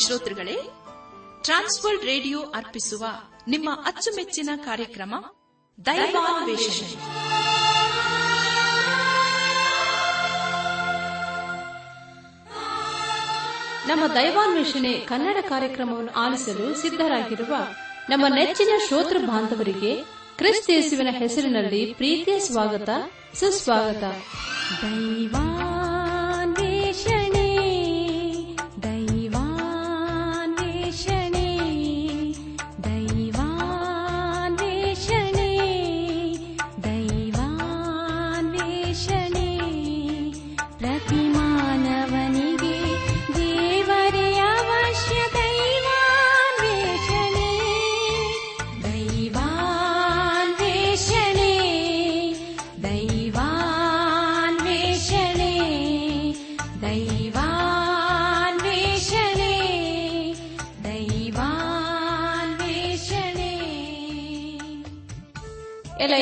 ಶ್ರೋತೃಗಳೇ Trans World radio ಅರ್ಪಿಸುವ ನಿಮ್ಮ ಅಚ್ಚುಮೆಚ್ಚಿನ ಕಾರ್ಯಕ್ರಮ ದೈವಾನ್ವೇಷಣೆ. ನಮ್ಮ ದೈವಾನ್ವೇಷಣೆ ಕನ್ನಡ ಕಾರ್ಯಕ್ರಮವನ್ನು ಆಲಿಸಲು ಸಿದ್ಧರಾಗಿರುವ ನಮ್ಮ ನೆಚ್ಚಿನ ಶ್ರೋತೃ ಬಾಂಧವರಿಗೆ ಕ್ರಿಸ್ತೇಸುವಿನ ಹೆಸರಿನಲ್ಲಿ ಪ್ರೀತಿಯ ಸ್ವಾಗತ ಸುಸ್ವಾಗತ. ದೈವಾನ್ವೇಷಣೆ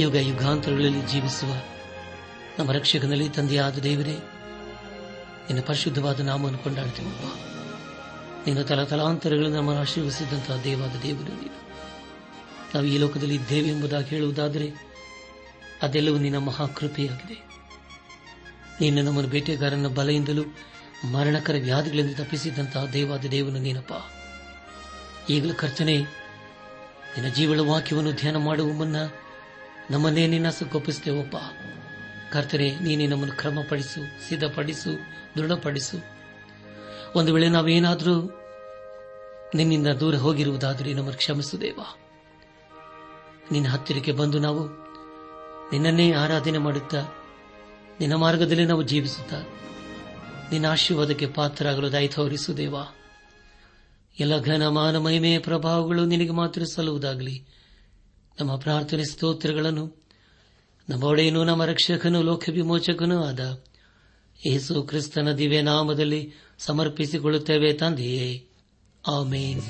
ಯುಗ ಯುಗಾಂತರಗಳಲ್ಲಿ ಜೀವಿಸುವ ನಮ್ಮ ರಕ್ಷಕನಲ್ಲಿ ತಂದೆಯಾದ ದೇವರೇ, ನಿನ್ನ ಪರಿಶುದ್ಧವಾದ ನಾಮವನ್ನು ಕೊಂಡಾಡ್ತೀವಪ್ಪ ನಿನ್ನ ತಲ ನಮ್ಮನ್ನು ಆಶೀರ್ವಿಸಿದಂತಹ ದೇವಾದ ದೇವರು ನಾವು ಈ ಲೋಕದಲ್ಲಿ ಇದ್ದೇವೆ ಎಂಬುದಾಗಿ ಹೇಳುವುದಾದರೆ, ಅದೆಲ್ಲವೂ ನಿನ್ನ ಮಹಾಕೃಪೆಯಾಗಿದೆ. ನೀನು ನಮ್ಮನ್ನು ಬೇಟೆಗಾರನ ಬಲೆಯಿಂದಲೂ ಮರಣಕರ ವ್ಯಾಧಿಗಳಿಂದ ತಪ್ಪಿಸಿದಂತಹ ದೇವಾದ ದೇವನು ನೀನಪ್ಪ. ಈಗಲೂ ಕರ್ತನೆ, ನಿನ್ನ ಜೀವಳ ವಾಕ್ಯವನ್ನು ಧ್ಯಾನ ಮಾಡುವ ಮುನ್ನ ನಮ್ಮನ್ನೇ ನಿನ್ನ ಸುಖೊಪ್ಪಿಸ್ತೇವಪ್ಪ ಕರ್ತನೆ, ನೀನೇ ನಮ್ಮನ್ನು ಕ್ರಮಪಡಿಸು, ಸಿದ್ಧಪಡಿಸು, ದೃಢಪಡಿಸು. ಒಂದು ವೇಳೆ ನಾವೇನಾದರೂ ನಿನ್ನಿಂದ ದೂರ ಹೋಗಿರುವುದಾದರೆ ನಮ್ಮನ್ನು ಕ್ಷಮಿಸುದೇವಾ. ನಿನ್ನ ಹತ್ತಿರಕ್ಕೆ ಬಂದು ನಾವು ನಿನ್ನನ್ನೇ ಆರಾಧನೆ ಮಾಡುತ್ತಾ, ನಿನ್ನ ಮಾರ್ಗದಲ್ಲಿ ನಾವು ಜೀವಿಸುತ್ತಾ, ನಿನ್ನ ಆಶೀರ್ವಾದಕ್ಕೆ ಪಾತ್ರರಾಗಲು ದಯ ತೋರಿಸುದೇವಾ. ಎಲ್ಲ ಘನ ಮಾನ ಮಹಿಮೆ ಪ್ರಭಾವಗಳು ನಿನಗೆ ಮಾತ್ರ ಸಲ್ಲುವುದಾಗಲಿ. ನಮ್ಮ ಪ್ರಾರ್ಥನೆ ಸ್ತೋತ್ರಗಳನ್ನು, ನಮ್ಮ ಒಡೆಯನು, ನಮ್ಮ ರಕ್ಷಕನು ಲೋಕ ವಿಮೋಚಕನೂ ಆದ ಯೇಸು ಕ್ರಿಸ್ತನ ದಿವ್ಯ ನಾಮದಲ್ಲಿ ಸಮರ್ಪಿಸಿಕೊಳ್ಳುತ್ತೇವೆ ತಂದೆಯೇ. ಆಮೇನ್.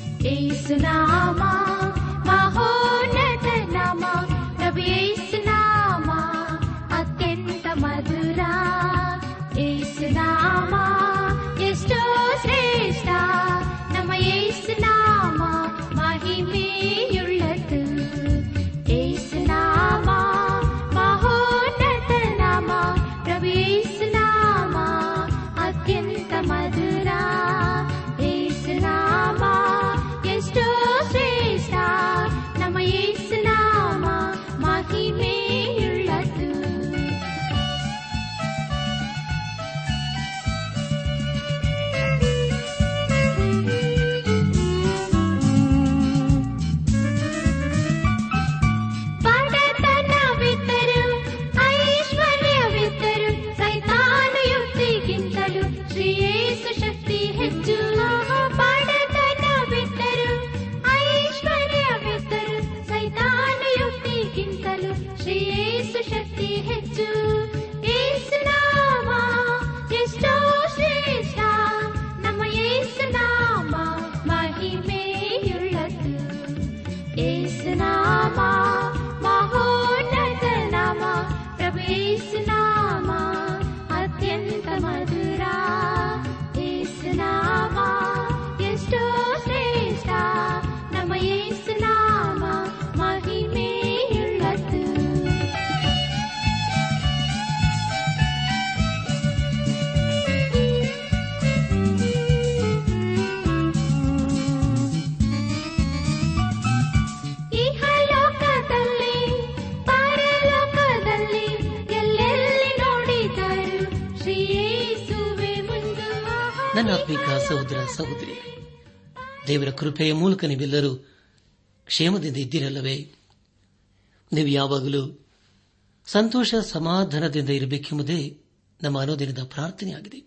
ಸಹೋದರ, ದೇವರ ಕೃಪೆಯ ಮೂಲಕ ನೀವೆಲ್ಲರೂ ಕ್ಷೇಮದಿಂದ ಇದ್ದೀರಲ್ಲವೇ? ನೀವು ಯಾವಾಗಲೂ ಸಂತೋಷ ಸಮಾಧಾನದಿಂದ ಇರಬೇಕೆಂಬುದೇ ನಮ್ಮ ಅನುದಿನದ ಪ್ರಾರ್ಥನೆಯಾಗಿದೆ.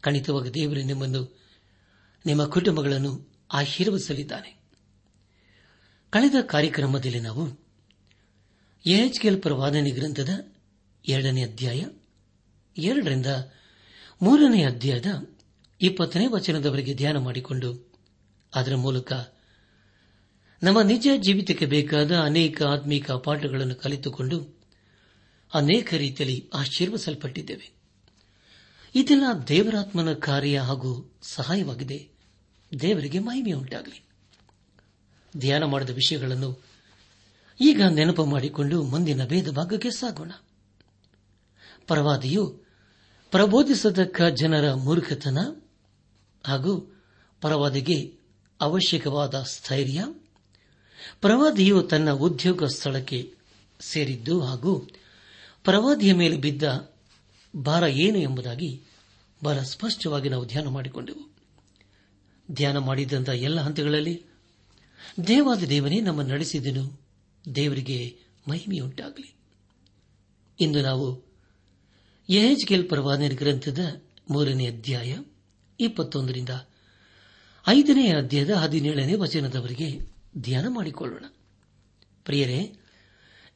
ಖಂಡಿತವಾಗಿ ದೇವರು ನಿಮ್ಮನ್ನು, ನಿಮ್ಮ ಕುಟುಂಬಗಳನ್ನು ಆಶೀರ್ವದಿಸಲಿದ್ದಾನೆ. ಕಳೆದ ಕಾರ್ಯಕ್ರಮದಲ್ಲಿ ನಾವು ಎಚ್ಕೆಲ್ ಪ್ರವಾದನೆ ಗ್ರಂಥದ ಎರಡನೇ ಅಧ್ಯಾಯ, ಎರಡರಿಂದ ಮೂರನೇ ಅಧ್ಯಾಯದ ಇಪ್ಪತ್ತನೇ ವಚನದವರೆಗೆ ಧ್ಯಾನ ಮಾಡಿಕೊಂಡು, ಅದರ ಮೂಲಕ ನಮ್ಮ ನಿಜ ಜೀವಿತಕ್ಕೆ ಬೇಕಾದ ಅನೇಕ ಆತ್ಮೀಕ ಪಾಠಗಳನ್ನು ಕಲಿತುಕೊಂಡು ಅನೇಕ ರೀತಿಯಲ್ಲಿ ಆಶೀರ್ವಸಲ್ಪಟ್ಟಿದ್ದೇವೆ ಇದೆಲ್ಲ ದೇವರಾತ್ಮನ ಕಾರ್ಯ ಹಾಗೂ ಸಹಾಯವಾಗಿದೆ. ದೇವರಿಗೆ ಮಹಿಮೆ ಉಂಟಾಗಲಿ. ಧ್ಯಾನ ಮಾಡಿದ ವಿಷಯಗಳನ್ನು ಈಗ ನೆನಪು ಮಾಡಿಕೊಂಡು ಮುಂದಿನ ಭೇದ ಭಾಗಕ್ಕೆ ಸಾಗೋಣ. ಪರವಾದಿಯು ಪ್ರಬೋಧಿಸತಕ್ಕ ಜನರ ಮೂರ್ಖತನ ಹಾಗೂ ಪ್ರವಾದಿಗೆ ಅವಶ್ಯಕವಾದ ಸ್ಥೈರ್ಯ, ಪ್ರವಾದಿಯು ತನ್ನ ಉದ್ಯೋಗ ಸ್ಥಳಕ್ಕೆ ಸೇರಿದ್ದು ಹಾಗೂ ಪ್ರವಾದಿಯ ಮೇಲೆ ಬಿದ್ದ ಭಾರ ಏನು ಎಂಬುದಾಗಿ ಬಹಳ ಸ್ಪಷ್ಟವಾಗಿ ನಾವು ಧ್ಯಾನ ಮಾಡಿಕೊಂಡೆವು. ಧ್ಯಾನ ಮಾಡಿದಂತಹ ಎಲ್ಲ ಹಂತಗಳಲ್ಲಿ ದೇವಾದ ದೇವನೇ ನಮ್ಮ ನಡೆಸಿದನು, ದೇವರಿಗೆ ಮಹಿಮೆಯುಂಟಾಗಲಿ. ಇಂದು ನಾವು ಯಹೆಜ್ಗೆಲ್ ಪ್ರವಾದನೆ ಗ್ರಂಥದ ಮೂರನೇ ಅಧ್ಯಾಯ ಇಪ್ಪತ್ತೊಂದರಿಂದ ಐದನೇ ಅಧ್ಯಾಯದ ಹದಿನೇಳನೇ ವಚನದವರೆಗೆ ಧ್ಯಾನ ಮಾಡಿಕೊಳ್ಳೋಣ. ಪ್ರಿಯರೇ,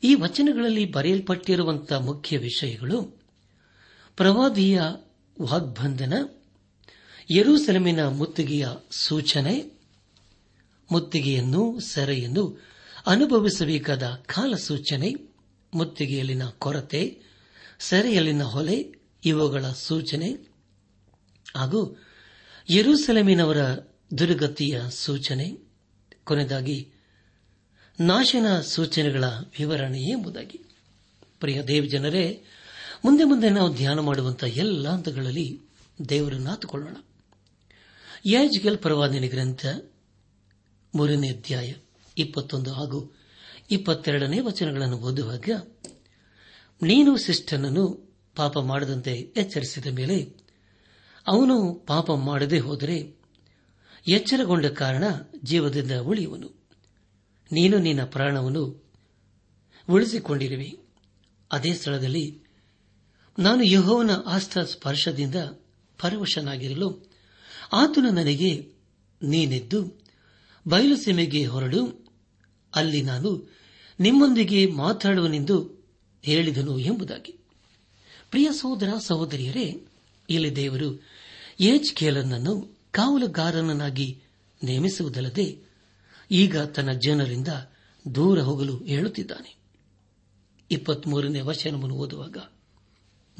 ಈ ವಚನಗಳಲ್ಲಿ ಬರೆಯಲ್ಪಟ್ಟಿರುವಂತಹ ಮುಖ್ಯ ವಿಷಯಗಳು ಪ್ರವಾದಿಯ ವಾಗ್ಬಂಧನ, ಯರೂಸೆಲಮಿನ ಮುತ್ತಿಗೆಯ ಸೂಚನೆ, ಮುತ್ತಿಗೆಯನ್ನು ಸೆರೆಯನ್ನು ಅನುಭವಿಸಬೇಕಾದ ಕಾಲ ಸೂಚನೆ ಮುತ್ತಿಗೆಯಲ್ಲಿನ ಕೊರತೆ, ಸೆರೆಯಲ್ಲಿನ ಹೊಲೆ, ಇವುಗಳ ಸೂಚನೆ ಹಾಗೂ ಯರೂಸೆಲಮಿನವರ ದುರ್ಗತಿಯ ಸೂಚನೆ, ಕೊನೆಯದಾಗಿ ನಾಶನ ಸೂಚನೆಗಳ ವಿವರಣೆ ಎಂಬುದಾಗಿ. ಪ್ರಿಯ ದೇವ್ ಜನರೇ ಮುಂದೆ ಮುಂದೆ ನಾವು ಧ್ಯಾನ ಮಾಡುವಂತಹ ಎಲ್ಲ ಹಂತಗಳಲ್ಲಿ ದೇವರನ್ನು ಆತುಕೊಳ್ಳೋಣ. ಯಾಜ್ಗೆಲ್ ಪರವಾದಿನ ಗ್ರಂಥ ಮೂರನೇ ಅಧ್ಯಾಯ ಇಪ್ಪತ್ತೊಂದು ಹಾಗೂ ಇಪ್ಪತ್ತೆರಡನೇ ವಚನಗಳನ್ನು ಓದುವಾಗ, ನೀನು ಶಿಷ್ಟನನ್ನು ಪಾಪ ಮಾಡದಂತೆ ಎಚ್ಚರಿಸಿದ ಮೇಲೆ ಅವನು ಪಾಪ ಮಾಡದೆ ಹೋದರೆ ಎಚ್ಚರಗೊಂಡ ಕಾರಣ ಜೀವದಿಂದ ಉಳಿಯುವನು. ನೀನು ನಿನ್ನ ಪ್ರಾಣವನ್ನು ಉಳಿಸಿಕೊಂಡಿರುವೆ. ಅದೇ ಸ್ಥಳದಲ್ಲಿ ನಾನು ಯಹೋವನ ಆಸ್ಥ ಸ್ಪರ್ಶದಿಂದ ಪರವಶನಾಗಿರಲು ಆತನು ನನಗೆ ನೀನೆದ್ದು ಬಯಲುಸೀಮೆಗೆ ಹೊರಡು, ಅಲ್ಲಿ ನಾನು ನಿಮ್ಮೊಂದಿಗೆ ಮಾತಾಡುವನೆಂದು ಹೇಳಿದನು ಎಂಬುದಾಗಿ. ಪ್ರಿಯ ಸಹೋದರ, ಸಹೋದರಿಯರೇ, ಇಲ್ಲಿ ದೇವರು ಏಜ್ ಕೇಲನನ್ನು ಕಾವಲುಗಾರನನ್ನಾಗಿ ನೇಮಿಸುವುದಲ್ಲದೆ ಈಗ ತನ್ನ ಜನರಿಂದ ದೂರ ಹೋಗಲು ಹೇಳುತ್ತಿದ್ದಾನೆ. ಇಪ್ಪತ್ಮೂರನೇ ವಚನವನ್ನು ಓದುವಾಗ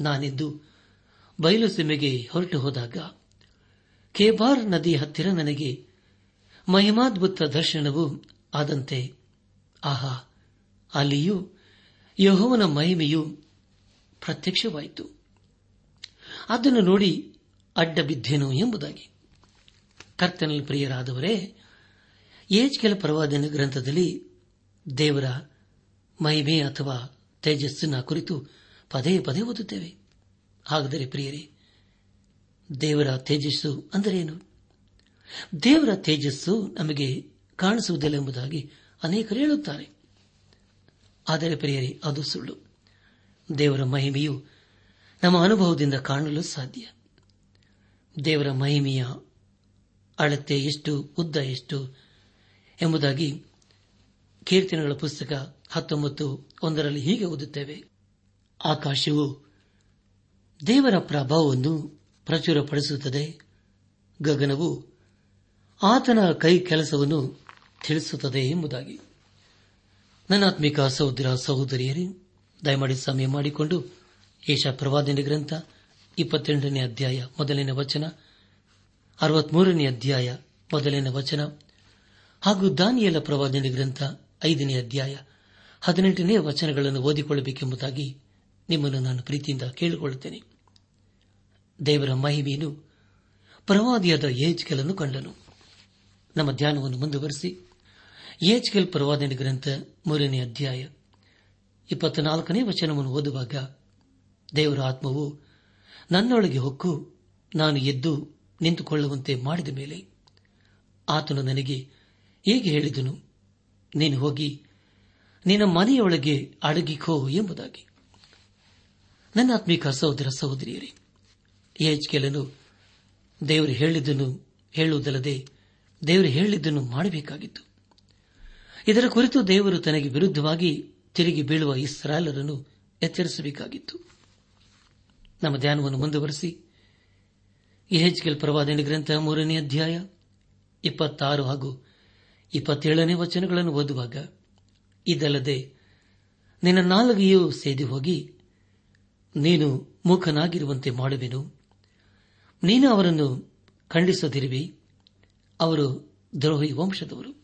ನಾನಿದ್ದು ಬಯಲುಸೀಮೆಗೆ ಹೊರಟು ಹೋದಾಗ ಕೇಬಾರ್ ನದಿ ಹತ್ತಿರ ನನಗೆ ಮಹಿಮಾದ್ಭುತ ದರ್ಶನವು ಆದಂತೆ ಆಹಾ, ಅಲ್ಲಿಯೂ ಯಹೋವನ ಮಹಿಮೆಯು ಪ್ರತ್ಯಕ್ಷವಾಯಿತು. ಅದನ್ನು ನೋಡಿ ಅಡ್ಡ ಬಿದ್ದೇನು ಎಂಬುದಾಗಿ. ಕರ್ತನಲ್ಲಿ ಪ್ರಿಯರಾದವರೇ, ಏಜ್ಕೆಲ ಪರವಾದಿನ ಗ್ರಂಥದಲ್ಲಿ ದೇವರ ಮಹಿಮೆ ಅಥವಾ ತೇಜಸ್ಸಿನ ಕುರಿತು ಪದೇ ಪದೇ ಓದುತ್ತೇವೆ. ಹಾಗಾದರೆ ಪ್ರಿಯರೇ, ದೇವರ ತೇಜಸ್ಸು ಅಂದರೇನು? ದೇವರ ತೇಜಸ್ಸು ನಮಗೆ ಕಾಣಿಸುವುದಿಲ್ಲ ಎಂಬುದಾಗಿ ಅನೇಕರು ಹೇಳುತ್ತಾರೆ. ಆದರೆ ಪ್ರಿಯರೇ, ಅದು ಸುಳ್ಳು. ದೇವರ ಮಹಿಮೆಯು ನಮ್ಮ ಅನುಭವದಿಂದ ಕಾಣಲು ಸಾಧ್ಯ. ದೇವರ ಮಹಿಮೆಯ ಅಳತೆ ಎಷ್ಟು, ಉದ್ದ ಎಷ್ಟು ಎಂಬುದಾಗಿ ಕೀರ್ತನೆಗಳ ಪುಸ್ತಕ ಹತ್ತೊಂಬತ್ತು ಒಂದರಲ್ಲಿ ಹೀಗೆ ಓದುತ್ತೇವೆ. ಆಕಾಶವು ದೇವರ ಪ್ರಭಾವವನ್ನು ಪ್ರಚುರಪಡಿಸುತ್ತದೆ. ಗಗನವು ಆತನ ಕೈ ಕೆಲಸವನ್ನು ತಿಳಿಸುತ್ತದೆ ಎಂಬುದಾಗಿ. ನನ್ನಾತ್ಮಿಕ ಸಹೋದರ ಸಹೋದರಿಯರೇ, ದಯಮಾಡಿ ಸಮಯ ಮಾಡಿಕೊಂಡು ಏಷಾ ಪ್ರವಾದನೆ ಗ್ರಂಥ ಇಪ್ಪತ್ತೆಂಟನೇ ಅಧ್ಯಾಯ, ಮೊದಲನೇ ವಚನ. ಅರವತ್ಮೂರನೇ ಅಧ್ಯಾಯ, ಮೊದಲನೇ ವಚನ. ಹಾಗೂ ದಾನಿಯಲ ಪ್ರವಾದನೆ ಗ್ರಂಥ, ಐದನೇ ಅಧ್ಯಾಯ. ಹದಿನೆಂಟನೇ ವಚನಗಳನ್ನು ಓದಿಕೊಳ್ಳಬೇಕೆಂಬುದಾಗಿ ನಿಮ್ಮನ್ನು ನಾನು ಪ್ರೀತಿಯಿಂದ ಕೇಳಿಕೊಳ್ಳುತ್ತೇನೆ. ದೇವರ ಮಹಿಮೆಯನ್ನು ಪ್ರವಾದಿಯಾದ ಏಜ್ಕೆಲನ್ನು ಕಂಡನು. ನಮ್ಮ ಧ್ಯಾನವನ್ನು ಮುಂದುವರೆಸಿ. ಏಜ್ಕೆಲ್ ಪ್ರವಾದನೆ ಗ್ರಂಥ, ಮೂರನೇ ಅಧ್ಯಾಯ. ಇಪ್ಪತ್ನಾಲ್ಕನೇ ವಚನವನ್ನು ಓದುವಾಗ ದೇವರ ಆತ್ಮವು ನನ್ನೊಳಗೆ ಹೊಕ್ಕು, ನಾನು ಎದ್ದು ನಿಂತುಕೊಳ್ಳುವಂತೆ ಮಾಡಿದ ಮೇಲೆ ಆತನು ನನಗೆ ಹೇಗೆ ಹೇಳಿದನು, ನೀನು ಹೋಗಿ ನಿನ್ನ ಮನೆಯೊಳಗೆ ಅಡಗಿಕೋ ಎಂಬುದಾಗಿ. ನನ್ನ ಆತ್ಮಿಕ ಸಹೋದರ ಸಹೋದರಿಯರೇ ಹೆಚ್ಕೆಲನು ದೇವರು ಹೇಳಿದ್ದನ್ನು ಹೇಳುವುದಲ್ಲದೆ ದೇವರು ಹೇಳಿದ್ದನ್ನು ಮಾಡಬೇಕಾಗಿತ್ತು. ಇದರ ಕುರಿತು ದೇವರು ತನಗೆ ವಿರುದ್ಧವಾಗಿ ತಿರುಗಿ ಬೀಳುವ ಇಸ್ರಾಲರನ್ನು ಎಚ್ಚರಿಸಬೇಕಾಗಿತ್ತು. ನಮ್ಮ ಧ್ಯಾನವನ್ನು ಮುಂದುವರೆಸಿ. ಎಹೆಚ್ಕೆಲ್ ಪ್ರವಾದನೆ ಗ್ರಂಥ ಮೂರನೇ ಅಧ್ಯಾಯ, ಇಪ್ಪತ್ತಾರು ಹಾಗೂ ಇಪ್ಪತ್ತೇಳನೇ ವಚನಗಳನ್ನು ಓದುವಾಗ, ಇದಲ್ಲದೆ ನಿನ್ನ ನಾಲ್ಗೆಯೂ ಸೇದಿ ಹೋಗಿ, ನೀನು ಮುಖನಾಗಿರುವಂತೆ ಮಾಡುವೆನು. ನೀನು ಅವರನ್ನು ಖಂಡಿಸದಿರುವಿ. ಅವರು ದ್ರೋಹಿ ವಂಶದವರು.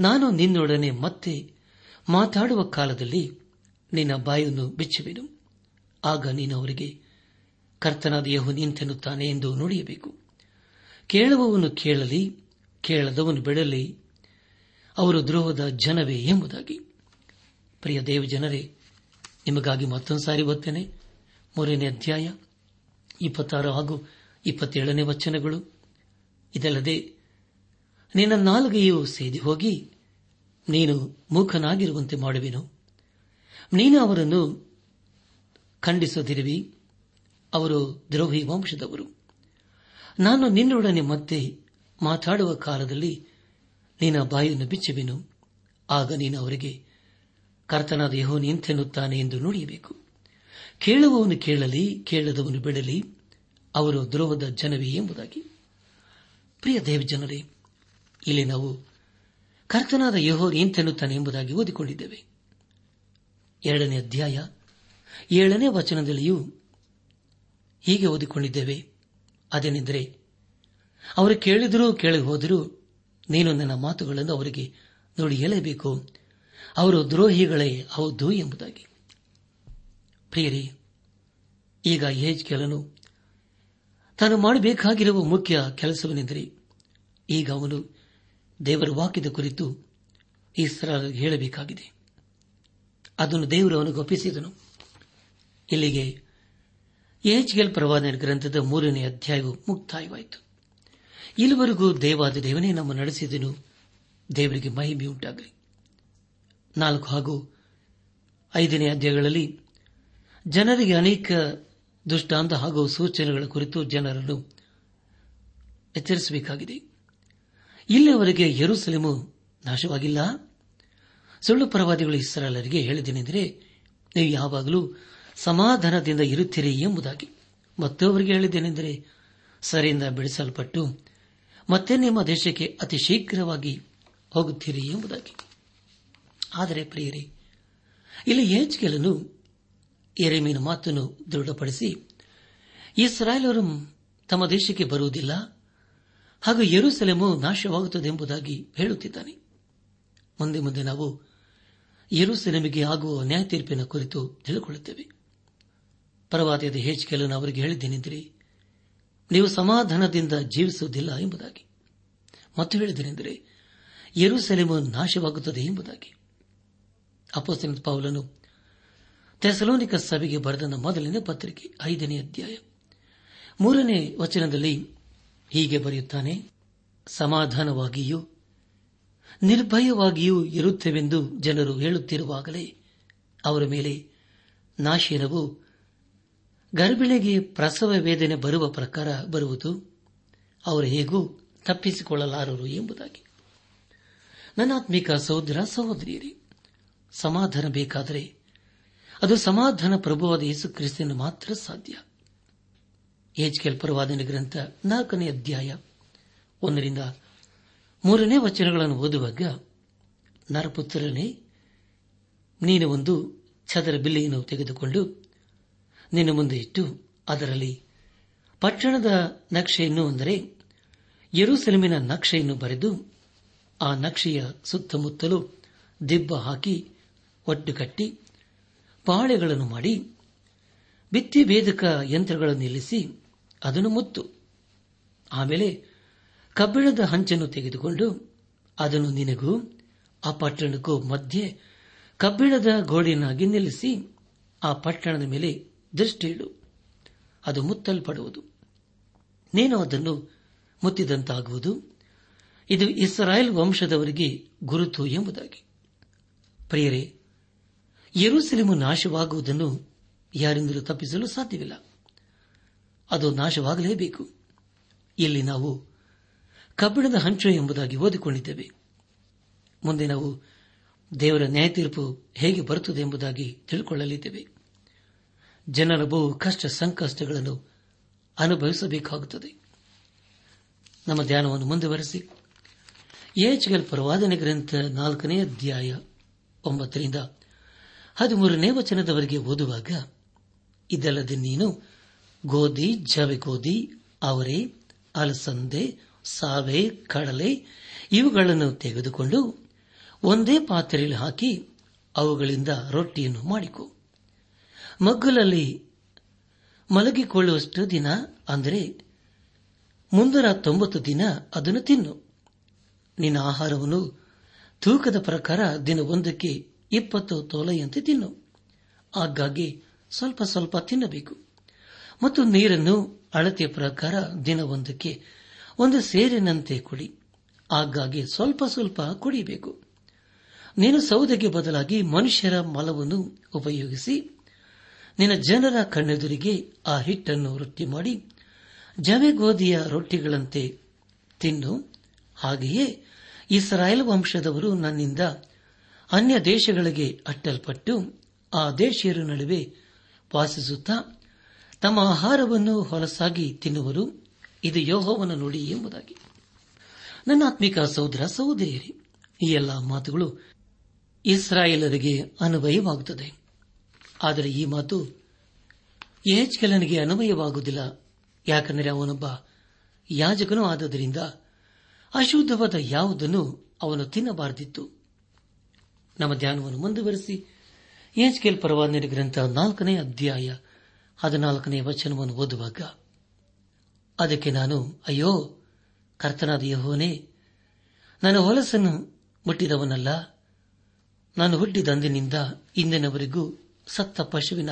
ನಾನು ನಿನ್ನೊಡನೆ ಮತ್ತೆ ಮಾತಾಡುವ ಕಾಲದಲ್ಲಿ ನಿನ್ನ ಬಾಯನ್ನು ಬಿಚ್ಚುವೆನು. ಆಗ ನೀನು ಅವರಿಗೆ ಕರ್ತನಾದ ಯಹು ನಿಂತೆನ್ನುತ್ತಾನೆ ಎಂದು ನುಡಿಯಬೇಕು. ಕೇಳುವವನು ಕೇಳಲಿ, ಕೇಳದವನು ಬಿಡಲಿ, ಅವರು ದ್ರೋಹದ ಜನವೇ ಎಂಬುದಾಗಿ. ಪ್ರಿಯ ದೇವ ಜನರೇ ನಿಮಗಾಗಿ ಮತ್ತೊಂದು ಸಾರಿ ಓದ್ತೇನೆ ಮೂರನೇ ಅಧ್ಯಾಯ, ಇಪ್ಪತ್ತಾರು ಹಾಗೂ ಇಪ್ಪತ್ತೇಳನೇ ವಚನಗಳು. ಇದಲ್ಲದೆ, ನಿನ್ನ ನಾಲ್ಗೆಯೂ ಸೇದಿ ಹೋಗಿ, ನೀನು ಮೂಖನಾಗಿರುವಂತೆ ಮಾಡುವೆನು. ನೀನು ಅವರನ್ನು ಖಂಡಿಸದಿರುವಿ ಅವರು ದ್ರೋಹಿ ವಂಶದವರು. ನಾನು ನಿನ್ನೊಡನೆ ಮತ್ತೆ ಮಾತಾಡುವ ಕಾಲದಲ್ಲಿ ನಿನ್ನ ಬಾಯಿಯನ್ನು ಬಿಚ್ಚುವೆನು. ಆಗ ನೀನು ಅವರಿಗೆ, ಕರ್ತನಾದ ಯಹೋ ನಿಂತೆನ್ನುತ್ತಾನೆ ಎಂದು ನುಡಿಯಬೇಕು. ಕೇಳುವವನು ಕೇಳಲಿ, ಕೇಳದವನು ಬಿಡಲಿ. ಅವರು ದ್ರೋಹದ ಜನವೇ ಎಂಬುದಾಗಿ. ಪ್ರಿಯ ದೇವಜನರೇ, ಇಲ್ಲಿ ನಾವು ಕರ್ತನಾದ ಯಹೋ ನಿಂತೆನ್ನುತ್ತಾನೆ ಎಂಬುದಾಗಿ ಓದಿಕೊಂಡಿದ್ದೇವೆ. ಎರಡನೇ ಅಧ್ಯಾಯ ಏಳನೇ ವಚನದಲ್ಲಿಯೂ ಹೀಗೆ ಓದಿಕೊಂಡಿದ್ದೇವೆ. ಅದೇನೆಂದರೆ, ಅವರು ಕೇಳಿದರೂ ಕೇಳಿ ಹೋದರೂ ನೀನು ನನ್ನ ಮಾತುಗಳನ್ನು ಅವರಿಗೆ ನೋಡಿ ಅವರು ದ್ರೋಹಿಗಳೇ ಹೌದು ಎಂಬುದಾಗಿ. ಪ್ರಿಯರಿ, ಈಗ ಏಜ್ ಕೆಲನು ತಾನು ಮಾಡಬೇಕಾಗಿರುವ ಮುಖ್ಯ ಕೆಲಸವನೆಂದರೆ, ಈಗ ಅವನು ದೇವರ ವಾಕ್ಯದ ಕುರಿತು ಇಸ್ರಾಲರಿಗೆ ಹೇಳಬೇಕಾಗಿದೆ. ಅದನ್ನು ದೇವರು ಅವನಿಗೆ ಒಪ್ಪಿಸಿದನು. ಇಲ್ಲಿಗೆ. ಎಲ್ ಪ್ರವಾದನ ಗ್ರಂಥದ ಮೂರನೇ ಅಧ್ಯಾಯವು ಮುಕ್ತಾಯವಾಯಿತು. ಇಲ್ಲಿವರೆಗೂ ದೇವಾದ ದೇವನೇ ನಮ್ಮ ನಡೆಸಿದನು. ದೇವರಿಗೆ ಮಹಿಮೆಯುಂಟಾಗಲಿ ನಾಲ್ಕು ಹಾಗೂ ಐದನೇ ಅಧ್ಯಾಯಗಳಲ್ಲಿ ಜನರಿಗೆ ಅನೇಕ ದುಷ್ಟಾಂತ ಹಾಗೂ ಸೂಚನೆಗಳ ಕುರಿತು ಜನರನ್ನು ಎಚ್ಚರಿಸಬೇಕಾಗಿದೆ. ಇಲ್ಲಿಯವರೆಗೆ ಯರುಸಲಿಮು ನಾಶವಾಗಿಲ್ಲ. ಸುಳ್ಳು ಪ್ರವಾದಿಗಳು ಇಸ್ರಾಲರಿಗೆ ಹೇಳಿದೆನೆಂದರೆ ನೀವು ಯಾವಾಗಲೂ ಸಮಾಧಾನದಿಂದ ಇರುತ್ತೀರಿ ಎಂಬುದಾಗಿ ಮತ್ತೊಬ್ಬರಿಗೆ ಹೇಳಿದ್ದೇನೆಂದರೆ ಸರಿಯಿಂದ ಬಿಡಿಸಲ್ಪಟ್ಟು ಮತ್ತೆ ನಿಮ್ಮ ದೇಶಕ್ಕೆ ಅತಿ ಶೀಘ್ರವಾಗಿ ಹೋಗುತ್ತೀರಿ ಎಂಬುದಾಗಿ. ಆದರೆ ಪ್ರಿಯರೇ, ಇಲ್ಲಿ ಏಜ್ಗೆಲನು ಎರೆಮೀನ ಮಾತನ್ನು ದೃಢಪಡಿಸಿ, ಇಸ್ರಾಯೇಲರು ತಮ್ಮ ದೇಶಕ್ಕೆ ಬರುವುದಿಲ್ಲ, ಹಾಗೂ ಯರುಸಲೆಮು ನಾಶವಾಗುತ್ತದೆ ಎಂಬುದಾಗಿ ಹೇಳುತ್ತಿದ್ದಾನೆ. ಮುಂದೆ ಮುಂದೆ ನಾವು ಯರುಸೆಲೆಮಿಗೆ ಆಗುವ ನ್ಯಾಯ ತೀರ್ಪಿನ ಕುರಿತು ತಿಳಿದುಕೊಳ್ಳುತ್ತೇವೆ. ಪರವಾದ್ಯದ ಹೇಚಿಕೆಯನ್ನು ಅವರಿಗೆ ಹೇಳಿದ್ದೇನೆಂದಿರಿ, ನೀವು ಸಮಾಧಾನದಿಂದ ಜೀವಿಸುವುದಿಲ್ಲ ಎಂಬುದಾಗಿ. ಮತ್ತು ಹೇಳಿದ್ದೇನೆಂದರೆ, ಯರುಸೆಲೆಮು ನಾಶವಾಗುತ್ತದೆ ಎಂಬುದಾಗಿ. ಅಪೋಸ್ತನ ಪೌಲನು ತೆಸಲೋನಿಕ ಸಭೆಗೆ ಬರೆದ ಮೊದಲನೇ ಪತ್ರಿಕೆ, ಐದನೇ ಅಧ್ಯಾಯ, ಮೂರನೇ ವಚನದಲ್ಲಿ ಹೀಗೆ ಬರೆಯುತ್ತಾನೆ, ಸಮಾಧಾನವಾಗಿಯೂ, ನಿರ್ಭಯವಾಗಿಯೂ ಇರುತ್ತೇವೆಂದು ಜನರು ಹೇಳುತ್ತಿರುವಾಗಲೇ ಅವರ ಮೇಲೆ ನಾಶೀನವು ಗರ್ಭಿಣಿಗೆ ಪ್ರಸವ ವೇದನೆ ಬರುವ ಪ್ರಕಾರ ಬರುವುದು ಅವರು ಹೇಗೂ ತಪ್ಪಿಸಿಕೊಳ್ಳಲಾರರು ಎಂಬುದಾಗಿ. ನನ್ನಾತ್ಮಿಕ ಸಹೋದರ, ಸಹೋದರಿಯರಿ, ಸಮಾಧಾನ ಬೇಕಾದರೆ ಅದು ಸಮಾಧಾನ ಪ್ರಭುವಾದ ಯೇಸು ಕ್ರಿಸ್ತನ ಮಾತ್ರ ಸಾಧ್ಯ. ಏಜ್ಕೆಲ್ ಪರವಾದನೆ ಗ್ರಂಥ ನಾಲ್ಕನೇ ಅಧ್ಯಾಯ ಒಂದರಿಂದ ಮೂರನೇ ವಚನಗಳನ್ನು ಓದುವಾಗ, ನರಪುತ್ರನೇ, ನೀನು ಒಂದು ಚದರ ಬಿಲ್ಲೆಯನ್ನು ತೆಗೆದುಕೊಂಡು ನಿನ್ನ ಮುಂದೆ ಇಟ್ಟು ಅದರಲ್ಲಿ ಪಟ್ಟಣದ ನಕ್ಷೆಯನ್ನು ಅಂದರೆ ಯರುಸೆಲಮಿನ ನಕ್ಷೆಯನ್ನು ಬರೆದು ಆ ನಕ್ಷೆಯ ಸುತ್ತಮುತ್ತಲೂ ದಿಬ್ಬ ಹಾಕಿ ಒಟ್ಟು ಕಟ್ಟಿ ಪಾಳೆಗಳನ್ನು ಮಾಡಿ ಬಿತ್ತಿ ಭೇದಕ ಯಂತ್ರಗಳನ್ನು ನಿಲ್ಲಿಸಿ ಅದನ್ನು ಮುತ್ತು. ಆಮೇಲೆ ಕಬ್ಬಿಣದ ಹಂಚನ್ನು ತೆಗೆದುಕೊಂಡು ಅದನ್ನು ನಿನಗೂ ಆ ಪಟ್ಟಣಕ್ಕೂ ಮಧ್ಯೆ ಕಬ್ಬಿಣದ ಗೋಡೆಯನ್ನಾಗಿ ನಿಲ್ಲಿಸಿ ಆ ಪಟ್ಟಣದ ಮೇಲೆ ದೃಷ್ಟಿಯಿಡು. ಅದು ಮುತ್ತಲ್ಪಡುವುದು. ನೀನು ಅದನ್ನು ಮುತ್ತಿದಂತಾಗುವುದು. ಇದು ಇಸ್ರಾಯೇಲ್ ವಂಶದವರಿಗೆ ಗುರುತು ಎಂಬುದಾಗಿ. ಪ್ರಿಯರೇ, ಯರುಸೆಲೆಮು ನಾಶವಾಗುವುದನ್ನು ಯಾರಿಂದಲೂ ತಪ್ಪಿಸಲು ಸಾಧ್ಯವಿಲ್ಲ. ಅದು ನಾಶವಾಗಲೇಬೇಕು. ಇಲ್ಲಿ ನಾವು ಕಬ್ಬಿಣದ ಹಂಚು ಎಂಬುದಾಗಿ ಓದಿಕೊಂಡಿದ್ದೇವೆ. ಮುಂದೆ ನಾವು ದೇವರ ನ್ಯಾಯತೀರ್ಪು ಹೇಗೆ ಬರುತ್ತದೆ ಎಂಬುದಾಗಿ ತಿಳಿದುಕೊಳ್ಳಲಿದ್ದೇವೆ ಜನರ ಬಹು ಕಷ್ಟ ಸಂಕಷ್ಟಗಳನ್ನು ಅನುಭವಿಸಬೇಕಾಗುತ್ತದೆ. ನಮ್ಮ ಧ್ಯಾನವನ್ನು ಮುಂದುವರೆಸಿ. ಏಚ್ಗಲ್ ಪ್ರವಾದನೆ ಗ್ರಂಥ ನಾಲ್ಕನೇ ಅಧ್ಯಾಯ ಒಂಬತ್ತರಿಂದ ಹದಿಮೂರನೇ ವಚನದವರೆಗೆ ಓದುವಾಗ, ಇದಲ್ಲದೆ ನೀನು ಗೋಧಿ, ಜವೆ ಗೋಧಿ, ಅವರೆ, ಅಲಸಂದೆ, ಸಾವೆ, ಕಡಲೆ ಇವುಗಳನ್ನು ತೆಗೆದುಕೊಂಡು ಒಂದೇ ಪಾತ್ರೆಯಲ್ಲಿ ಹಾಕಿ ಅವುಗಳಿಂದ ರೊಟ್ಟಿಯನ್ನು ಮಾಡಿಕೊ. ಮಗ್ಗಲಲ್ಲಿ ಮಲಗಿಕೊಳ್ಳುವಷ್ಟು ದಿನ ಅಂದರೆ ಮುಂದರ ತೊಂಬತ್ತು ದಿನ ಅದನ್ನು ತಿನ್ನು. ನಿನ್ನ ಆಹಾರವನ್ನು ತೂಕದ ಪ್ರಕಾರ ದಿನವೊಂದಕ್ಕೆ ಇಪ್ಪತ್ತು ತೋಲೆಯಂತೆ ತಿನ್ನು. ಆಗಾಗ್ಗೆ ಸ್ವಲ್ಪ ಸ್ವಲ್ಪ ತಿನ್ನಬೇಕು. ಮತ್ತು ನೀರನ್ನು ಅಳತೆಯ ಪ್ರಕಾರ ದಿನವೊಂದಕ್ಕೆ ಒಂದು ಸೇರಿನಂತೆ ಕುಡಿ. ಆಗಾಗ್ಗೆ ಸ್ವಲ್ಪ ಸ್ವಲ್ಪ ಕುಡಿಯಬೇಕು ನೀನು ಸೌದೆಗೆ ಬದಲಾಗಿ ಮನುಷ್ಯರ ಮಲವನ್ನು ಉಪಯೋಗಿಸಿ ನಿನ್ನ ಜನರ ಕಣ್ಣೆದುರಿಗೆ ಆ ಹಿಟ್ಟನ್ನು ವೃತ್ತಿ ಮಾಡಿ ಜವೆಗೋಧಿಯ ರೊಟ್ಟಿಗಳಂತೆ ತಿನ್ನು. ಹಾಗೆಯೇ ಇಸ್ರಾಯೇಲ್ ವಂಶದವರು ನನ್ನಿಂದ ಅನ್ಯ ದೇಶಗಳಿಗೆ ಅಟ್ಟಲ್ಪಟ್ಟು ಆ ದೇಶೀಯರ ನಡುವೆ ವಾಸಿಸುತ್ತಾ ತಮ್ಮ ಆಹಾರವನ್ನು ಹೊಲಸಾಗಿ ತಿನ್ನುವರು. ಇದು ಯೋಹವನ್ನು ನುಡಿ ಎಂಬುದಾಗಿ. ನನ್ನ ಆತ್ಮಿಕ ಸಹೋದರ, ಸಹೋದರಿಯರೇ, ಈ ಎಲ್ಲ ಮಾತುಗಳು ಇಸ್ರಾಯೇಲರಿಗೆ ಅನ್ವಯವಾಗುತ್ತದೆ. ಆದರೆ ಈ ಮಾತು ಯಹೆಚ್ಕೆಲನಿಗೆ ಅನ್ವಯವಾಗುವುದಿಲ್ಲ. ಯಾಕೆಂದರೆ ಅವನೊಬ್ಬ ಯಾಜಕನೂ ಆದದರಿಂದ ಅಶುದ್ಧವಾದ ಯಾವುದನ್ನು ಅವನು ತಿನ್ನಬಾರದಿತ್ತು. ನಮ್ಮ ಧ್ಯಾನವನ್ನು ಮುಂದುವರೆಸಿ. ಎಚ್ಕೆಲ್ ಪರವಾದನೆ ಗ್ರಂಥ ನಾಲ್ಕನೇ ಅಧ್ಯಾಯ ಹದಿನಾಲ್ಕನೇ ವಚನವನ್ನು ಓದುವಾಗ, ಅದಕ್ಕೆ ನಾನು, ಅಯ್ಯೋ, ಕರ್ತನಾದ ಯಹೋನೇ ನನ್ನ ಹೊಲಸನ್ನು ಮುಟ್ಟಿದವನಲ್ಲ, ನಾನು ಹುಟ್ಟಿದಂದಿನಿಂದ ಇಂದಿನವರೆಗೂ ಸತ್ತ ಪಶುವಿನ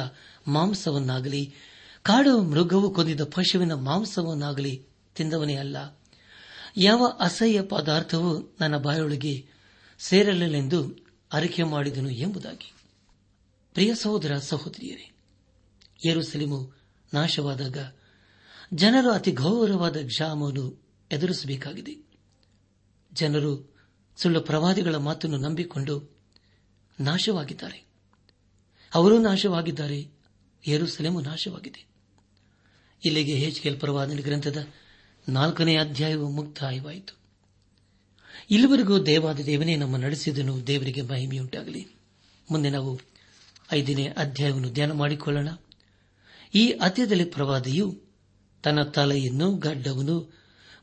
ಮಾಂಸವನ್ನಾಗಲಿ, ಕಾಡು ಮೃಗವು ಕೊಂದಿದ ಪಶುವಿನ ಮಾಂಸವನ್ನಾಗಲಿ ತಿಂದವನೇ ಅಲ್ಲ. ಯಾವ ಅಸಹ್ಯ ಪದಾರ್ಥವೂ ನನ್ನ ಬಾಯೊಳಗೆ ಸೇರಲಿಲ್ಲೆಂದು ಅರಿಕೆ ಮಾಡಿದನು ಎಂಬುದಾಗಿ. ಪ್ರಿಯ ಸಹೋದರ ಸಹೋದರಿಯರೇ ಏರುಸಲಿಮು ನಾಶವಾದಾಗ ಜನರು ಅತಿ ಗೌರವವಾದ ಕ್ಷಾಮವನ್ನು ಎದುರಿಸಬೇಕಾಗಿದೆ. ಜನರು ಸುಳ್ಳು ಪ್ರವಾದಿಗಳ ಮಾತನ್ನು ನಂಬಿಕೊಂಡು ನಾಶವಾಗಿದ್ದಾರೆ. ಅವರು ನಾಶವಾಗಿದ್ದಾರೆ. ಏರುಸಲೇಮು ನಾಶವಾಗಿದೆ. ಇಲ್ಲಿಗೆ ಹೆಚ್ಕೆಲ್ ಪರವಾದ ಗ್ರಂಥದ ನಾಲ್ಕನೇ ಅಧ್ಯಾಯವು ಮುಕ್ತಾಯವಾಯಿತು. ಇಲ್ಲಿವರೆಗೂ ದೇವಾದ ದೇವನೇ ನಮ್ಮ ನಡೆಸಿದನು. ದೇವರಿಗೆ ಮಹಿಮೆಯುಂಟಾಗಲಿ. ಮುಂದೆ ನಾವು ಐದನೇ ಅಧ್ಯಾಯವನ್ನು ಧ್ಯಾನ ಮಾಡಿಕೊಳ್ಳೋಣ. ಈ ಅಧ್ಯಾಯದಲ್ಲಿ ಪ್ರವಾದಿಯು ತನ್ನ ತಲೆಯನ್ನು, ಗಡ್ಡವನ್ನು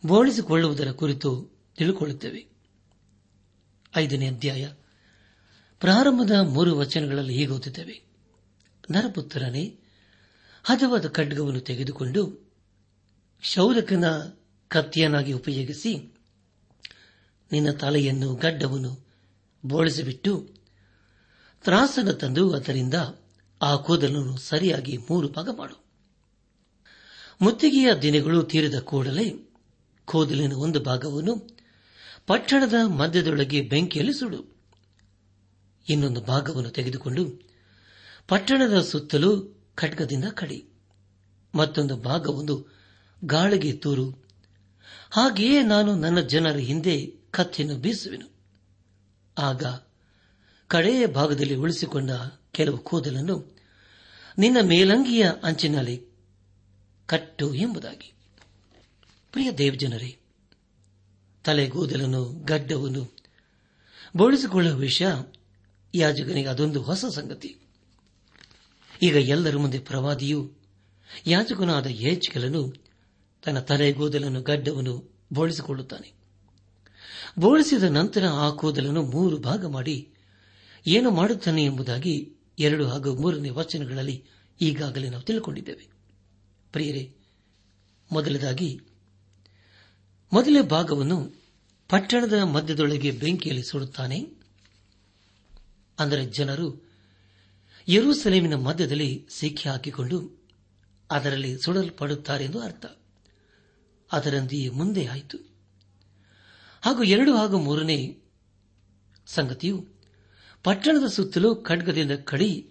ಬೋಳಿಸಿಕೊಳ್ಳುವುದರ ಕುರಿತು ತಿಳಿಕೊಳ್ಳುತ್ತೇವೆ. ಐದನೇ ಅಧ್ಯಾಯ ಪ್ರಾರಂಭದ ಮೂರು ವಚನಗಳಲ್ಲಿ ಹೀಗೆ ಓದುತ್ತೇವೆ. ನರಪುತ್ರನೇ, ಹದವಾದ ಖಡ್ಗವನ್ನು ತೆಗೆದುಕೊಂಡು ಶೌರಕನ ಕತ್ತಿಯನ್ನಾಗಿ ಉಪಯೋಗಿಸಿ ನಿನ್ನ ತಲೆಯನ್ನು, ಗಡ್ಡವನ್ನು ಬೋಳಿಸಿಬಿಟ್ಟು ತ್ರಾಸನ ತಂದು ಅದರಿಂದ ಆ ಕೂದಲನ್ನು ಸರಿಯಾಗಿ ಮೂರು ಭಾಗ ಮಾಡು. ಮುತ್ತಿಗೆಯ ದಿನಗಳು ತೀರಿದ ಕೂಡಲೇ ಕೂದಲಿನ ಒಂದು ಭಾಗವನ್ನು ಪಟ್ಟಣದ ಮಧ್ಯದೊಳಗೆ ಬೆಂಕಿಯಲ್ಲಿ ಸುಡು. ಇನ್ನೊಂದು ಭಾಗವನ್ನು ತೆಗೆದುಕೊಂಡು ಪಟ್ಟಣದ ಸುತ್ತಲೂ ಖಡ್ಗದಿಂದ ಕಡಿ. ಮತ್ತೊಂದು ಭಾಗವೊಂದು ಗಾಳಿಗೆ ತೂರು. ಹಾಗೆಯೇ ನಾನು ನನ್ನ ಜನರ ಹಿಂದೆ ಕತ್ತಿಯನ್ನು ಬೀಸುವೆನು. ಆಗ ಕಡೆಯ ಭಾಗದಲ್ಲಿ ಉಳಿಸಿಕೊಂಡ ಕೆಲವು ಕೂದಲನ್ನು ನಿನ್ನ ಮೇಲಂಗಿಯ ಅಂಚಿನಲ್ಲಿ ಕಟ್ಟು ಎಂಬುದಾಗಿ. ಪ್ರಿಯ ದೇವಜನರೇ, ತಲೆಗೂದಲನ್ನು ಗಡ್ಡವನ್ನು ಬೋಳಿಸಿಕೊಳ್ಳುವ ವಿಷಯ ಯಾಜಕನಿಗೆ ಅದೊಂದು ಹೊಸ ಸಂಗತಿ. ಈಗ ಎಲ್ಲರ ಮುಂದೆ ಪ್ರವಾದಿಯು, ಯಾಜಕನಾದ ಯೇಚ್ಕಲನು ತನ್ನ ತಲೆಗೂದಲನ್ನು ಗಡ್ಡವನ್ನು ಬೋಳಿಸಿಕೊಳ್ಳುತ್ತಾನೆ. ಬೋಳಿಸಿದ ನಂತರ ಆ ಕೂದಲನ್ನು ಮೂರು ಭಾಗ ಮಾಡಿ, ಏನು ಮಾಡುತ್ತಾನೆ ಎಂಬುದಾಗಿ ಎರಡು ಹಾಗೂ ಮೂರನೇ ವಚನಗಳಲ್ಲಿ ಈಗಾಗಲೇ ನಾವು ತಿಳ್ಕೊಂಡಿದ್ದೇವೆ. ಪ್ರಿಯರೇ, ಮೊದಲದಾಗಿ, ಮೊದಲೇ ಭಾಗವನ್ನು ಪಟ್ಟಣದ ಮಧ್ಯದೊಳಗೆ ಬೆಂಕಿಯಲ್ಲಿ ಸುಡುತ್ತಾನೆ. ಅಂದರೆ ಜನರು ಯರೂಸಲೇಮಿನ ಮಧ್ಯದಲ್ಲಿ ಸಿಕ್ಕಿ ಹಾಕಿಕೊಂಡು ಅದರಲ್ಲಿ ಸುಡಲ್ಪಡುತ್ತಾರೆ ಎಂದು ಅರ್ಥ. ಅದರಂತೆಯೇ ಮುಂದೆ ಆಯಿತು. ಹಾಗೂ ಎರಡು ಹಾಗೂ ಮೂರನೇ ಸಂಗತಿಯು ಪಟ್ಟಣದ ಸುತ್ತಲೂ ಖಡ್ಗದಿಂದ ಕಡಿ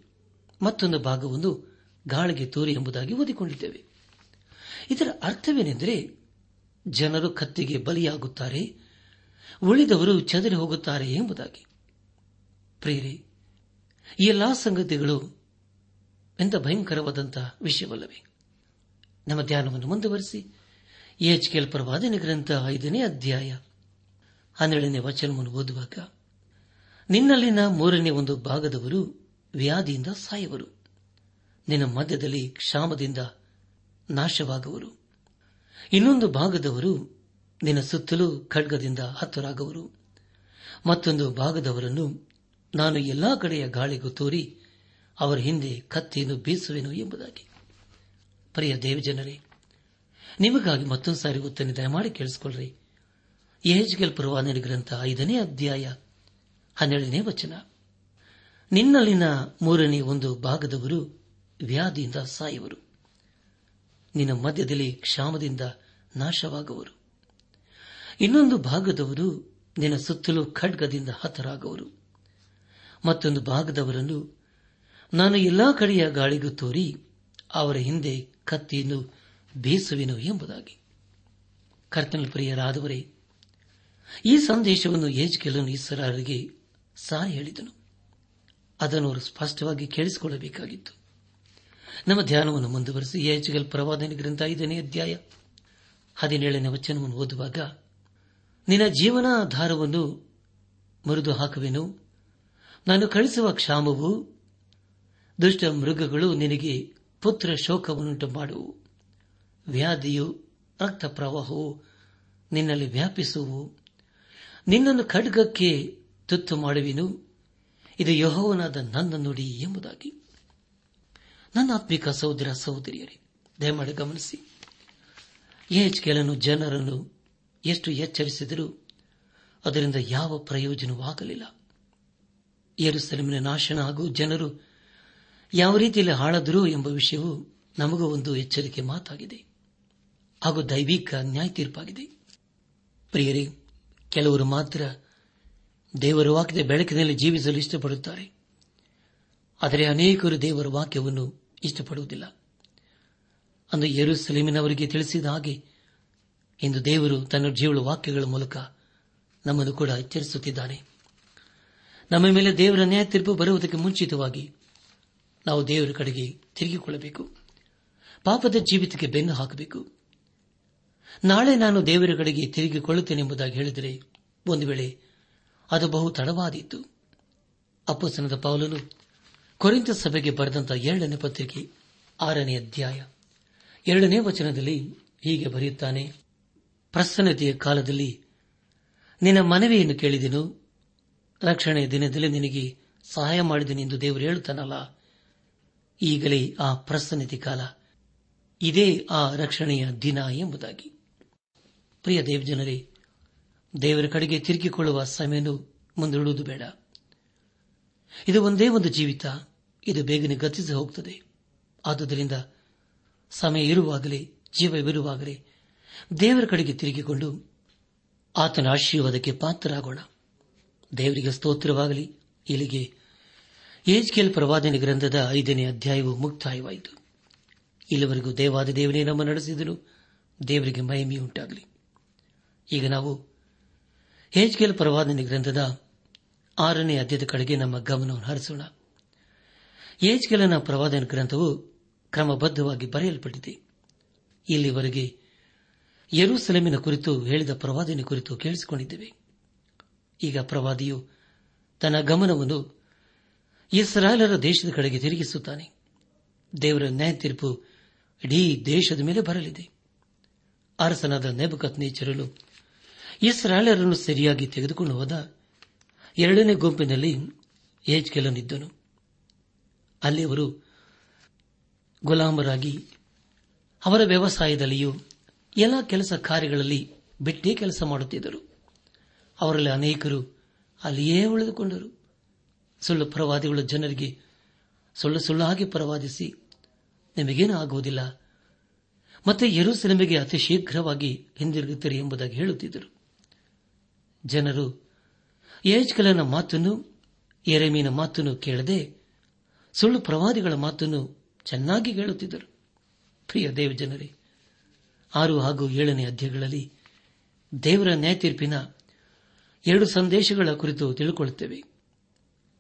ಮತ್ತೊಂದು ಭಾಗವೊಂದು ಗಾಳಿಗೆ ತೋರಿ ಎಂಬುದಾಗಿ ಓದಿಕೊಂಡಿದ್ದೇವೆ. ಇದರ ಅರ್ಥವೇನೆಂದರೆ ಜನರು ಕತ್ತಿಗೆ ಬಲಿಯಾಗುತ್ತಾರೆ, ಉಳಿದವರು ಚದರಿ ಹೋಗುತ್ತಾರೆ ಎಂಬುದಾಗಿ. ಪ್ರೇರೆ, ಈ ಎಲ್ಲಾ ಸಂಗತಿಗಳು ಎಂಥ ಭಯಂಕರವಾದಂತಹ ವಿಷಯವಲ್ಲವೇ? ನಮ್ಮ ಧ್ಯಾನವನ್ನು ಮುಂದುವರೆಸಿ. ಎಚ್ ಕೆಲ್ ಪ್ರವಾದನೆ ಗ್ರಂಥ ಐದನೇ ಅಧ್ಯಾಯ ಹನ್ನೆರಡನೇ ವಚನವನ್ನು ಓದುವಾಗ, ನಿನ್ನಲ್ಲಿನ ಮೂರನೇ ಒಂದು ಭಾಗದವರು ವ್ಯಾಧಿಯಿಂದ ಸಾಯುವರು. ನಿನ್ನ ಮಧ್ಯದಲ್ಲಿ ಕ್ಷಾಮದಿಂದ ನಾಶವಾಗುವರು. ಇನ್ನೊಂದು ಭಾಗದವರು ನಿನ್ನ ಸುತ್ತಲೂ ಖಡ್ಗದಿಂದ ಹತ್ತರಾಗುವರು ಮತ್ತೊಂದು ಭಾಗದವರನ್ನು ನಾನು ಎಲ್ಲಾ ಕಡೆಯ ಗಾಳಿಗೂ ತೋರಿ ಅವರ ಹಿಂದೆ ಕತ್ತಿಯನ್ನು ಬೀಸುವೆನು ಎಂಬುದಾಗಿ. ಪ್ರಿಯ ದೇವಜನರೇ, ನಿಮಗಾಗಿ ಮತ್ತೊಂದು ಸಾರಿ ಉತ್ತನೆ ದಯಮಾಡಿ ಕೇಳಿಸಿಕೊಳ್ಳ್ರಿ. ಯಹಜ್ಗೆಲ್ ಪರವಾನರಿ ಗ್ರಂಥ ಐದನೇ ಅಧ್ಯಾಯ ಹನ್ನೆರಡನೇ ವಚನ. ನಿನ್ನಲ್ಲಿನ ಮೂರನೇ ಒಂದು ಭಾಗದವರು ವ್ಯಾಧಿಯಿಂದ ಸಾಯುವರು. ನಿನ್ನ ಮಧ್ಯದಲ್ಲಿ ಕ್ಷಾಮದಿಂದ ನಾಶವಾಗುವರು. ಇನ್ನೊಂದು ಭಾಗದವರು ನಿನ್ನ ಸುತ್ತಲೂ ಖಡ್ಗದಿಂದ ಹತರಾಗುವರು. ಮತ್ತೊಂದು ಭಾಗದವರನ್ನು, ನಾನು ಎಲ್ಲಾ ಕಡೆಯ ಗಾಳಿಗೂ ತೋರಿ ಅವರ ಹಿಂದೆ ಕತ್ತಿಯನ್ನು ಬೇಸುವೆನು ಎಂಬುದಾಗಿ. ಕರ್ತನ ಪ್ರಿಯರಾದವರೇ, ಈ ಸಂದೇಶವನ್ನು ಏಜ್ಗೆಲನು ಇಸರಾರರಿಗೆ ಸಾರಿ ಹೇಳಿದನು. ಅದನ್ನು ಅವರು ಸ್ಪಷ್ಟವಾಗಿ ಕೇಳಿಸಿಕೊಳ್ಳಬೇಕಾಗಿತ್ತು. ನಮ್ಮ ಧ್ಯಾನವನ್ನು ಮುಂದುವರೆಸಿ ಏಜ್ಗಲ್ ಪ್ರವಾದನೆ ಗ್ರಂಥ ಐದನೇ ಅಧ್ಯಾಯ ಹದಿನೇಳನೇ ವಚನವನ್ನು ಓದುವಾಗ, ನಿನ್ನ ಜೀವನಾಧಾರವನ್ನು ಮುರಿದು ಹಾಕುವೆನು ನಾನು ಕಳಿಸುವ ಕ್ಷಾಮವು, ದುಷ್ಟ ಮೃಗಗಳು ನಿನಗೆ ಪುತ್ರ ಶೋಕವನ್ನುಂಟು ಮಾಡುವು ವ್ಯಾಧಿಯು, ರಕ್ತ ಪ್ರವಾಹವು ನಿನ್ನಲ್ಲಿ ವ್ಯಾಪಿಸುವು. ನಿನ್ನನ್ನು ಖಡ್ಗಕ್ಕೆ ತುತ್ತು ಮಾಡುವೆನು. ಇದು ಯಹೋವನಾದ ನನ್ನ ನುಡಿ ಎಂಬುದಾಗಿ. ನನ್ನ ಆತ್ಮಿಕ ಸಹೋದರ ಸಹೋದರಿಯರೇ, ದಯಮಾಡಿ ಗಮನಿಸಿ. ಕೆಲನು ಜನರನ್ನು ಎಷ್ಟು ಎಚ್ಚರಿಸಿದರೂ ಅದರಿಂದ ಯಾವ ಪ್ರಯೋಜನವಾಗಲಿಲ್ಲ. ಏರುಸಲಮಿನ ನಾಶನ ಹಾಗೂ ಜನರು ಯಾವ ರೀತಿಯಲ್ಲಿ ಹಾಳದರು ಎಂಬ ವಿಷಯವು ನಮಗೂ ಒಂದು ಎಚ್ಚರಿಕೆ ಮಾತಾಗಿದೆ ಹಾಗೂ ದೈವಿಕ ನ್ಯಾಯ ತೀರ್ಪಾಗಿದೆ ಪ್ರಿಯರೇ, ಕೆಲವರು ಮಾತ್ರ ದೇವರ ವಾಕ್ಯದ ಬೆಳಕಿನಲ್ಲಿ ಜೀವಿಸಲು ಇಷ್ಟಪಡುತ್ತಾರೆ. ಆದರೆ ಅನೇಕರು ದೇವರ ವಾಕ್ಯವನ್ನು ಇಷ್ಟಪಡುವುದಿಲ್ಲ. ಅಂದು ಯರುಸಲೀಮಿನವರಿಗೆ ತಿಳಿಸಿದ ಹಾಗೆ, ಇಂದು ದೇವರು ತನ್ನ ಜೀವಳ ವಾಕ್ಯಗಳ ಮೂಲಕ ನಮ್ಮನ್ನು ಕೂಡ ಎಚ್ಚರಿಸುತ್ತಿದ್ದಾನೆ. ನಮ್ಮ ಮೇಲೆ ದೇವರ ನ್ಯಾಯ ತೀರ್ಪು ಬರುವುದಕ್ಕೆ ಮುಂಚಿತವಾಗಿ ನಾವು ದೇವರ ಕಡೆಗೆ ತಿರುಗಿಕೊಳ್ಳಬೇಕು. ಪಾಪದ ಜೀವಿತಕ್ಕೆ ಬೆನ್ನು ಹಾಕಬೇಕು. ನಾಳೆ ನಾನು ದೇವರ ಕಡೆಗೆ ತಿರುಗಿಕೊಳ್ಳುತ್ತೇನೆ ಎಂಬುದಾಗಿ ಹೇಳಿದರೆ ಒಂದು ವೇಳೆ ಅದು ಬಹು ತಡವಾದೀತು. ಅಪ್ಪಸನದ ಪೌಲನು ಕೊರಿಂತ ಸಭೆಗೆ ಬರೆದಂತಹ ಎರಡನೇ ಪತ್ರಿಕೆ ಆರನೇ ಅಧ್ಯಾಯ ಎರಡನೇ ವಚನದಲ್ಲಿ ಹೀಗೆ ಬರೆಯುತ್ತಾನೆ, ಪ್ರಸನ್ನತೆಯ ಕಾಲದಲ್ಲಿ ನಿನ್ನ ಮನವಿಯನ್ನು ಕೇಳಿದೆನು ರಕ್ಷಣೆಯ ದಿನದಲ್ಲಿ ನಿನಗೆ ಸಹಾಯ ಮಾಡಿದೆನೆಂದು ಎಂದು ದೇವರು ಹೇಳುತ್ತಾನಲ್ಲ? ಈಗಲೇ ಆ ಪ್ರಸನ್ನತೆ ಕಾಲ. ಇದೇ ಆ ರಕ್ಷಣೆಯ ದಿನ ಎಂಬುದಾಗಿ. ಪ್ರಿಯ ದೇವಜನರೇ, ದೇವರ ಕಡೆಗೆ ತಿರುಗಿಕೊಳ್ಳುವ ಸಮಯನು ಮುಂದೂಡುವುದು ಬೇಡ. ಇದು ಒಂದೇ ಒಂದು ಜೀವಿತ, ಇದು ಬೇಗನೆ ಗತಿಸಿ ಹೋಗುತ್ತದೆ. ಆದುದರಿಂದ ಸಮಯ ಇರುವಾಗಲೇ ಜೀವವಿರುವಾಗಲೇ ದೇವರ ಕಡೆಗೆ ತಿರುಗಿಕೊಂಡು ಆತನ ಆಶೀರ್ವಾದಕ್ಕೆ ಪಾತ್ರರಾಗೋಣ. ದೇವರಿಗೆ ಸ್ತೋತ್ರವಾಗಲಿ. ಇಲ್ಲಿಗೆ ಏಜ್ಕೆಲ್ ಪ್ರವಾದನೆ ಗ್ರಂಥದ ಐದನೇ ಅಧ್ಯಾಯವು ಮುಕ್ತಾಯವಾಯಿತು. ಇಲ್ಲಿವರೆಗೂ ದೇವಾದ ದೇವನೇ ನಮ್ಮ ನಡೆಸಿದನು. ದೇವರಿಗೆ ಮಹಿಮೆಯುಂಟಾಗಲಿ ಈಗ ನಾವು ಹೇಜ್ಗೆಲ್ ಪ್ರವಾದನೆ ಗ್ರಂಥದ ಆರನೇ ಅಧ್ಯಯದ ಕಡೆಗೆ ನಮ್ಮ ಗಮನವನ್ನು ಹರಿಸೋಣ. ಏಜ್ಕೆಲನ ಪ್ರವಾದನ ಗ್ರಂಥವು ಕ್ರಮಬದ್ದವಾಗಿ ಬರೆಯಲ್ಪಟ್ಟಿದೆ. ಇಲ್ಲಿವರೆಗೆ ಯರೂಸೆಲೆಮಿನ ಕುರಿತು ಹೇಳಿದ ಪ್ರವಾದನೆ ಕುರಿತು ಕೇಳಿಸಿಕೊಂಡಿದ್ದೇವೆ. ಈಗ ಪ್ರವಾದಿಯು ತನ್ನ ಗಮನವನ್ನು ಇಸ್ರಾಯೇಲರ ದೇಶದ ಕಡೆಗೆ ತಿರುಗಿಸುತ್ತಾನೆ. ದೇವರ ನ್ಯಾಯ ತೀರ್ಪು ಇಡೀ ದೇಶದ ಮೇಲೆ ಬರಲಿದೆ. ಅರಸನಾದ ನೆಬಕತ್ ನೇಚರಲು ಇಸ್ರಾಯೇಲರನ್ನು ಸರಿಯಾಗಿ ತೆಗೆದುಕೊಂಡು ಹೋದ ಎರಡನೇ ಗುಂಪಿನಲ್ಲಿ ಏಜ್ಕೆಲನಿದ್ದನು. ಅಲ್ಲಿ ಅವರು ಗುಲಾಮರಾಗಿ ಅವರ ವ್ಯವಸಾಯದಲ್ಲಿಯೂ ಎಲ್ಲ ಕೆಲಸ ಕಾರ್ಯಗಳಲ್ಲಿ ಬಿಟ್ಟೇ ಕೆಲಸ ಮಾಡುತ್ತಿದ್ದರು. ಅವರಲ್ಲಿ ಅನೇಕರು ಅಲ್ಲಿಯೇ ಉಳಿದುಕೊಂಡರು. ಸುಳ್ಳು ಪ್ರವಾದಿಗಳು ಜನರಿಗೆ ಸುಳ್ಳು ಸುಳ್ಳಾಗಿ ಪ್ರವಾದಿಸಿ ನಿಮಗೇನೂ ಆಗುವುದಿಲ್ಲ. ಮತ್ತೆ ಯೆರೂಸಲೇಮಿಗೆ ಅತಿ ಶೀಘ್ರವಾಗಿ ಹಿಂದಿರುಗುತ್ತೀರಿ ಎಂಬುದಾಗಿ ಹೇಳುತ್ತಿದ್ದರು. ಜನರು ಯೇಜ್ಕಲನ ಮಾತನ್ನು ಎರೆಮೀನ ಮಾತನ್ನು ಕೇಳದೆ ಸುಳ್ಳು ಪ್ರವಾದಿಗಳ ಮಾತನ್ನು ಚೆನ್ನಾಗಿ ಕೇಳುತ್ತಿದ್ದರು ಪ್ರಿಯ ದೇವಜನರೇ, ಆರು ಹಾಗೂ ಏಳನೇ ಅಧ್ಯಾಯಗಳಲ್ಲಿ ದೇವರ ನ್ಯಾಯತೀರ್ಪಿನ ಎರಡು ಸಂದೇಶಗಳ ಕುರಿತು ತಿಳಿದುಕೊಳ್ಳುತ್ತೇವೆ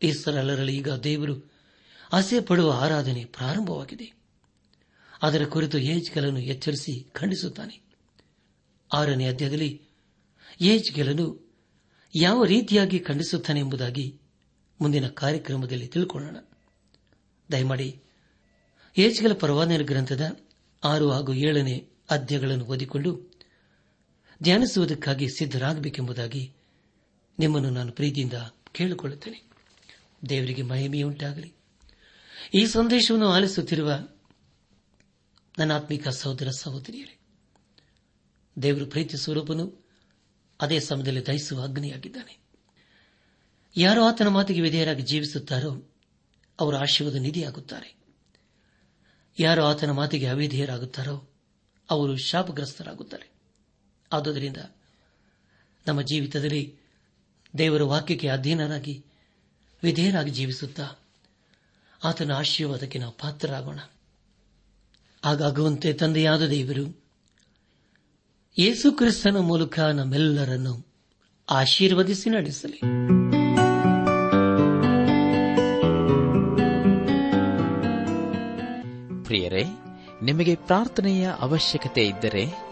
ಇಸ್ರಾಲರಲ್ಲಿ ಈಗ ದೇವರು ಆಸೆ ಪಡುವ ಆರಾಧನೆ ಪ್ರಾರಂಭವಾಗಿದೆ. ಅದರ ಕುರಿತು ಏಜ್ಗೆಲನ್ನು ಎಚ್ಚರಿಸಿ ಖಂಡಿಸುತ್ತಾನೆ. ಆರನೇ ಅಧ್ಯಾಯದಲ್ಲಿ ಏಜ್ಗೆಲನು ಯಾವ ರೀತಿಯಾಗಿ ಖಂಡಿಸುತ್ತಾನೆ ಎಂಬುದಾಗಿ ಮುಂದಿನ ಕಾರ್ಯಕ್ರಮದಲ್ಲಿ ತಿಳ್ಕೊಳ್ಳೋಣ. ದಯಮಾಡಿ ಏಜ್ಗೆಲ ಪರವಾನರ ಗ್ರಂಥದ ಆರು ಹಾಗೂ ಏಳನೇ ಅಧ್ಯಾಯಗಳನ್ನು ಓದಿಕೊಂಡು ಧ್ಯಾನಿಸುವುದಕ್ಕಾಗಿ ಸಿದ್ದರಾಗಬೇಕೆಂಬುದಾಗಿ ನಿಮ್ಮನ್ನು ನಾನು ಪ್ರೀತಿಯಿಂದ ಕೇಳಿಕೊಳ್ಳುತ್ತೇನೆ. ದೇವರಿಗೆ ಮಹಿಮೆಯುಂಟಾಗಲಿ ಈ ಸಂದೇಶವನ್ನು ಆಲಿಸುತ್ತಿರುವ ನನ್ನ ಆತ್ಮಿಕ ಸಹೋದರ ಸಹೋದರಿಯರೇ, ದೇವರು ಪ್ರೀತಿ ಸ್ವರೂಪನು ಅದೇ ಸಮಯದಲ್ಲಿ ದಹಿಸುವ ಅಗ್ನಿಯಾಗಿದ್ದಾನೆ. ಯಾರು ಆತನ ಮಾತಿಗೆ ವಿಧೇಯರಾಗಿ ಜೀವಿಸುತ್ತಾರೋ ಅವರ ಆಶೀರ್ವಾದ ನಿಧಿಯಾಗುತ್ತಾರೆ. ಯಾರು ಆತನ ಮಾತಿಗೆ ಅವಿಧೇಯರಾಗುತ್ತಾರೋ ಅವರು ಶಾಪಗ್ರಸ್ತರಾಗುತ್ತಾರೆ. ಆದುದರಿಂದ ನಮ್ಮ ಜೀವಿತದಲ್ಲಿ ದೇವರ ವಾಕ್ಯಕ್ಕೆ ಅಧೀನರಾಗಿ ವಿಧೇಯರಾಗಿ ಜೀವಿಸುತ್ತಾ ಆತನ ಆಶೀರ್ವಾದಕ್ಕೆ ನಾವು ಪಾತ್ರರಾಗೋಣ. ಆಗಾಗುವಂತೆ ತಂದೆಯಾದ ದೇವರು ಯೇಸು ಕ್ರಿಸ್ತನ ಮೂಲಕ ನಮ್ಮೆಲ್ಲರನ್ನು ಆಶೀರ್ವದಿಸಿ ನಡೆಸಲಿ. ಪ್ರಿಯರೇ, ನಿಮಗೆ ಪ್ರಾರ್ಥನೆಯ ಅವಶ್ಯಕತೆ ಇದ್ದರೆ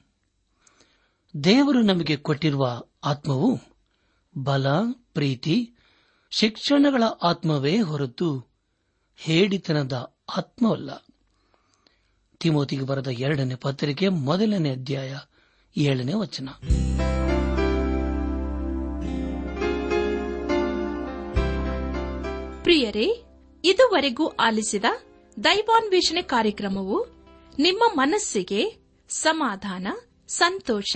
ದೇವರು ನಮಗೆ ಕೊಟ್ಟಿರುವ ಆತ್ಮವು ಬಲ, ಪ್ರೀತಿ, ಶಿಕ್ಷಣಗಳ ಆತ್ಮವೇ ಹೊರತು ಹೇಡಿತನದ ಆತ್ಮವಲ್ಲ. ತಿಮೋತಿಗೆ ಬರೆದ ಎರಡನೇ ಪತ್ರಿಕೆ ಮೊದಲನೇ ಅಧ್ಯಾಯ ಏಳನೇ ವಚನ. ಪ್ರಿಯರೇ, ಇದುವರೆಗೂ ಆಲಿಸಿದ ದೈವಾನ್ವೇಷಣೆ ಕಾರ್ಯಕ್ರಮವು ನಿಮ್ಮ ಮನಸ್ಸಿಗೆ ಸಮಾಧಾನ, ಸಂತೋಷ